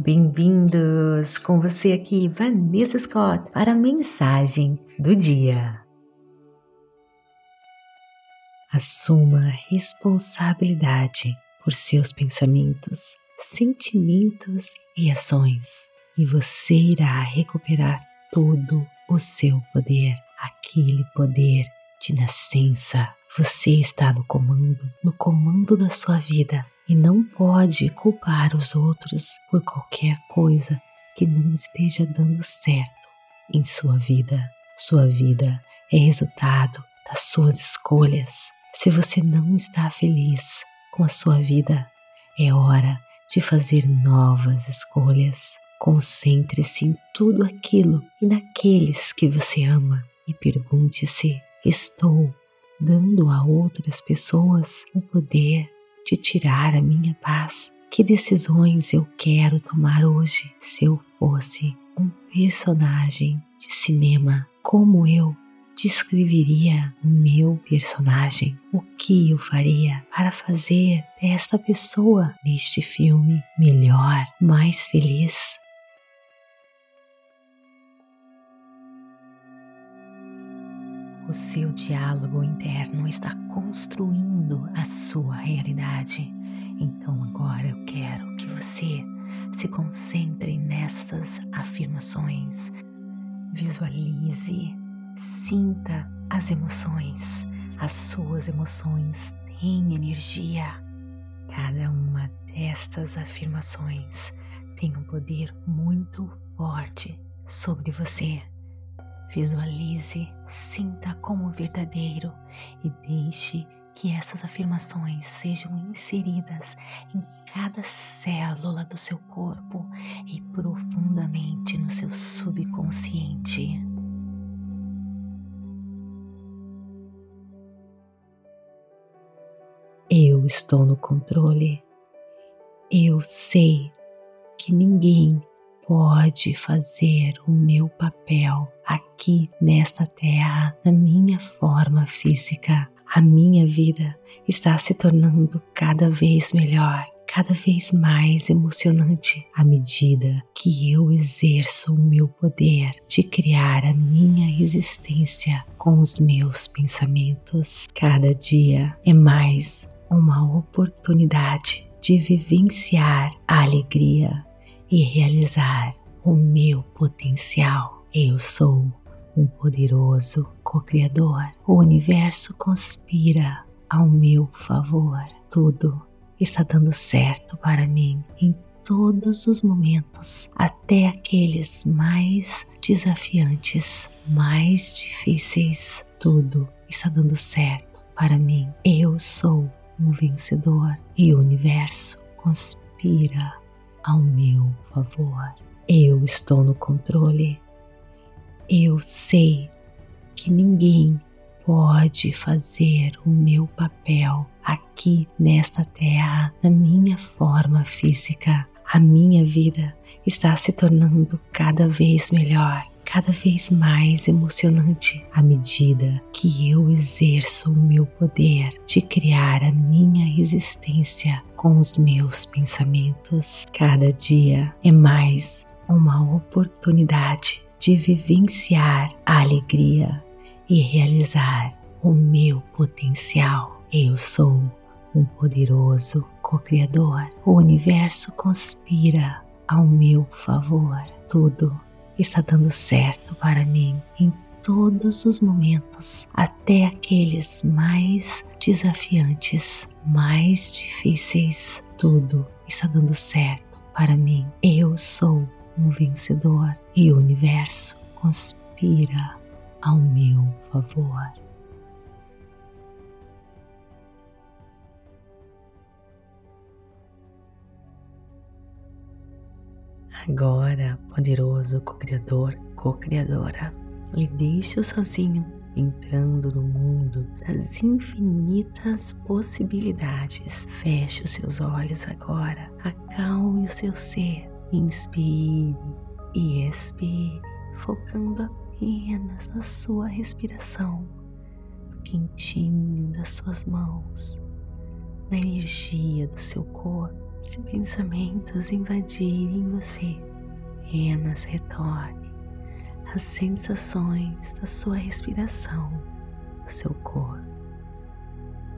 Bem-vindos com você aqui, Vanessa Scott, para a mensagem do dia. Assuma responsabilidade por seus pensamentos, sentimentos e ações, e você irá recuperar todo o seu poder, aquele poder de nascença. Você está no comando, no comando da sua vida e não pode culpar os outros por qualquer coisa que não esteja dando certo em sua vida. Sua vida é resultado das suas escolhas. Se você não está feliz com a sua vida, é hora de fazer novas escolhas. Concentre-se em tudo aquilo e naqueles que você ama e pergunte-se: estou dando a outras pessoas o poder de tirar a minha paz. Que decisões eu quero tomar hoje? Se eu fosse um personagem de cinema, como eu descreveria o meu personagem? O que eu faria para fazer desta pessoa neste filme melhor, mais feliz? O seu diálogo interno está construindo a sua realidade. Então agora eu quero que você se concentre nestas afirmações. Visualize, sinta as emoções. As suas emoções têm energia. Cada uma destas afirmações tem um poder muito forte sobre você. Visualize, sinta como verdadeiro e deixe que essas afirmações sejam inseridas em cada célula do seu corpo e profundamente no seu subconsciente. Eu estou no controle. Eu sei que ninguém pode fazer o meu papel aqui nesta terra, na minha forma física. A minha vida está se tornando cada vez melhor, cada vez mais emocionante à medida que eu exerço o meu poder de criar a minha existência com os meus pensamentos. Cada dia é mais uma oportunidade de vivenciar a alegria e realizar o meu potencial. Eu sou um poderoso co-criador. O universo conspira ao meu favor. Tudo está dando certo para mim em todos os momentos, até aqueles mais desafiantes, mais difíceis. Tudo está dando certo para mim. Eu sou um vencedor e o universo conspira ao meu favor. Eu estou no controle. Eu sei que ninguém pode fazer o meu papel aqui nesta terra, na minha forma física. A minha vida está se tornando cada vez melhor cada vez mais emocionante à medida que eu exerço o meu poder de criar a minha existência com os meus pensamentos. Cada dia é mais uma oportunidade de vivenciar a alegria e realizar o meu potencial. Eu sou um poderoso co-criador. O universo conspira ao meu favor. Tudo está dando certo para mim em todos os momentos, até aqueles mais desafiantes, mais difíceis. Tudo está dando certo para mim. Eu sou um vencedor e o universo conspira ao meu favor. Agora, poderoso co-criador, co-criadora, lhe deixo sozinho, entrando no mundo das infinitas possibilidades. Feche os seus olhos agora, acalme o seu ser, inspire e expire, focando apenas na sua respiração, no quentinho das suas mãos, na energia do seu corpo se pensamentos invadirem você, apenas retorne às sensações da sua respiração, do seu corpo.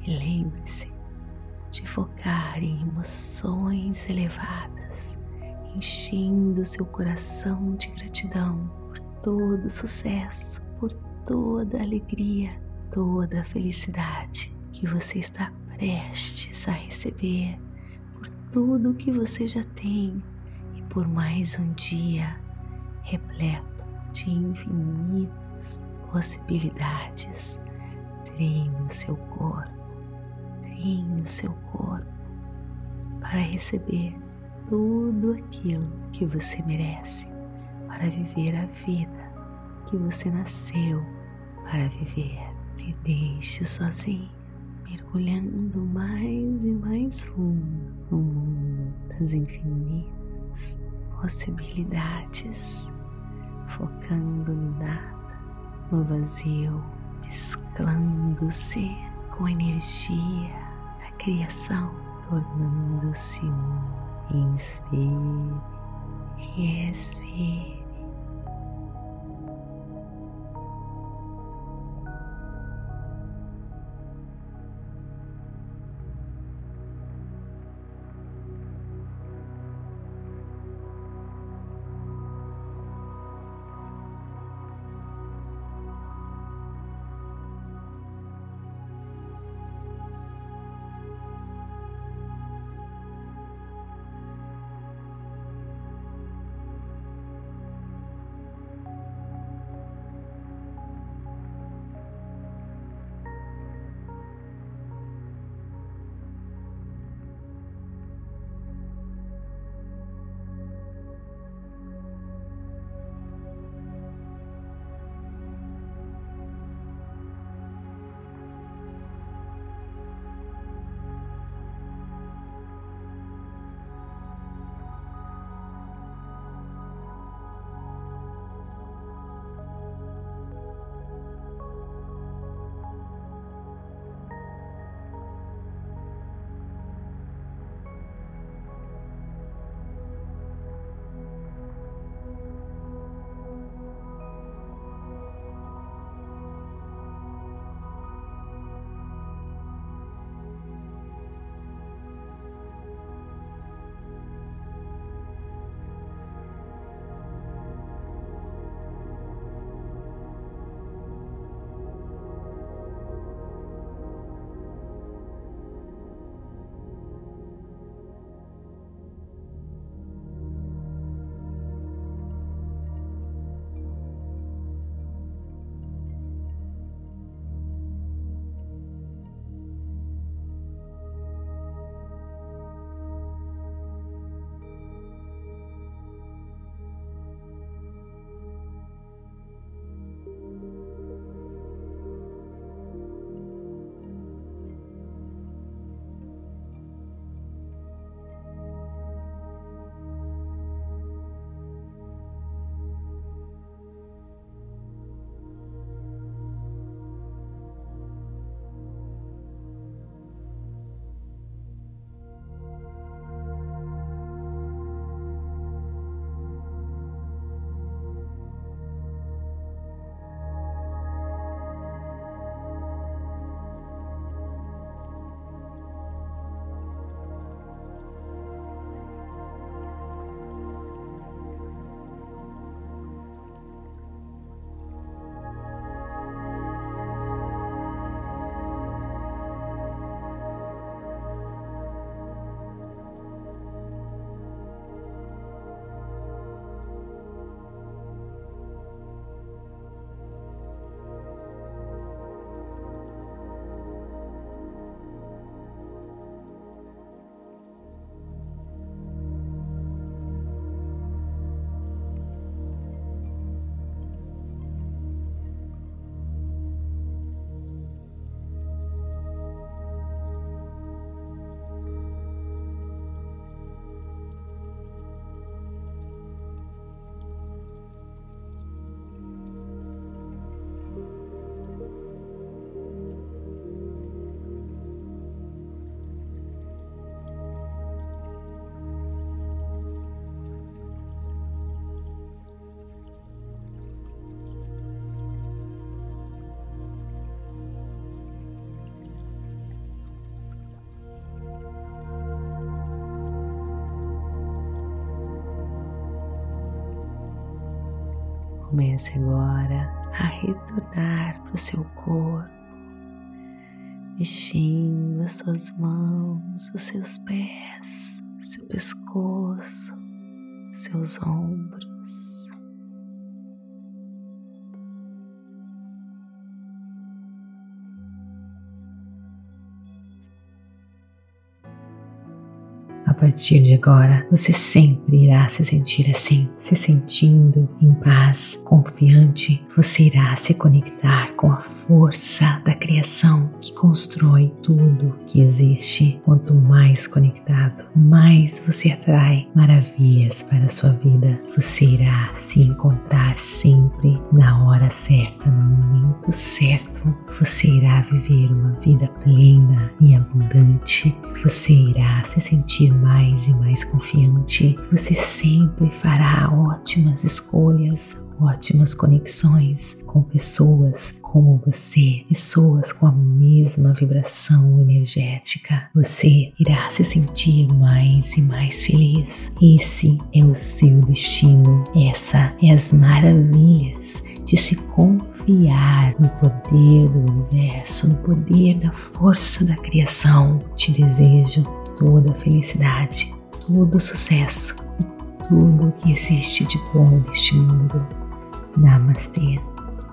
E lembre-se de focar em emoções elevadas, enchendo seu coração de gratidão por todo o sucesso, por toda alegria, toda felicidade que você está prestes a receber, por tudo que você já tem e por mais um dia repleto de infinitas possibilidades. Treine o seu corpo, treine o seu corpo para receber tudo aquilo que você merece, para viver a vida que você nasceu para viver. Me deixe sozinho, mergulhando mais e mais fundo no mundo das infinitas possibilidades, focando no nada, no vazio, mesclando-se com a energia da criação, tornando-se um. Inspire e expire. Comece agora a retornar para o seu corpo, mexendo as suas mãos, os seus pés, seu pescoço, seus ombros. Partir de agora, você sempre irá se sentir assim, se sentindo em paz, confiante. Você irá se conectar com a força da criação que constrói tudo que existe. Quanto mais conectado, mais você atrai maravilhas para a sua vida. Você irá se encontrar sempre na hora certa, no momento certo. Você irá viver uma vida plena e abundante. Você irá se sentir mais e mais confiante. Você sempre fará ótimas escolhas, ótimas conexões com pessoas como você, pessoas com a mesma vibração energética. Você irá se sentir mais e mais feliz. Esse é o seu destino. Essa é as maravilhas de se confiar no poder do universo, no poder da força da criação. Te desejo toda a felicidade, todo o sucesso e tudo o que existe de bom neste mundo. Namastê.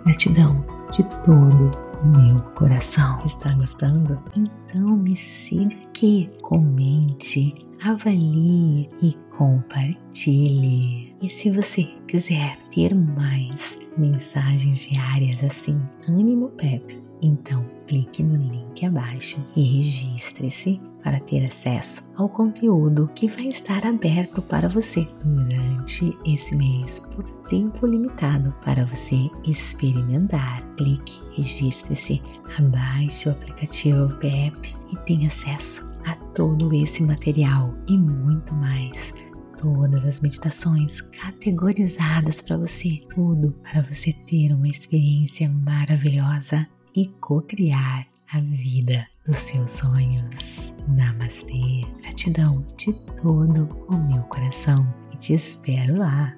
Gratidão de todo o meu coração. Está gostando? Então me siga aqui, comente, avalie e compartilhe. E se você quiser ter mais mensagens diárias assim, ânimo Pepe, então clique no link abaixo e registre-se para ter acesso ao conteúdo que vai estar aberto para você durante esse mês por tempo limitado para você experimentar. Clique, registre-se, abaixe o aplicativo PEP e tenha acesso a todo esse material e muito mais todas as meditações categorizadas para você, tudo para você ter uma experiência maravilhosa e co-criar a vida dos seus sonhos. Namastê. Gratidão de todo o meu coração e te espero lá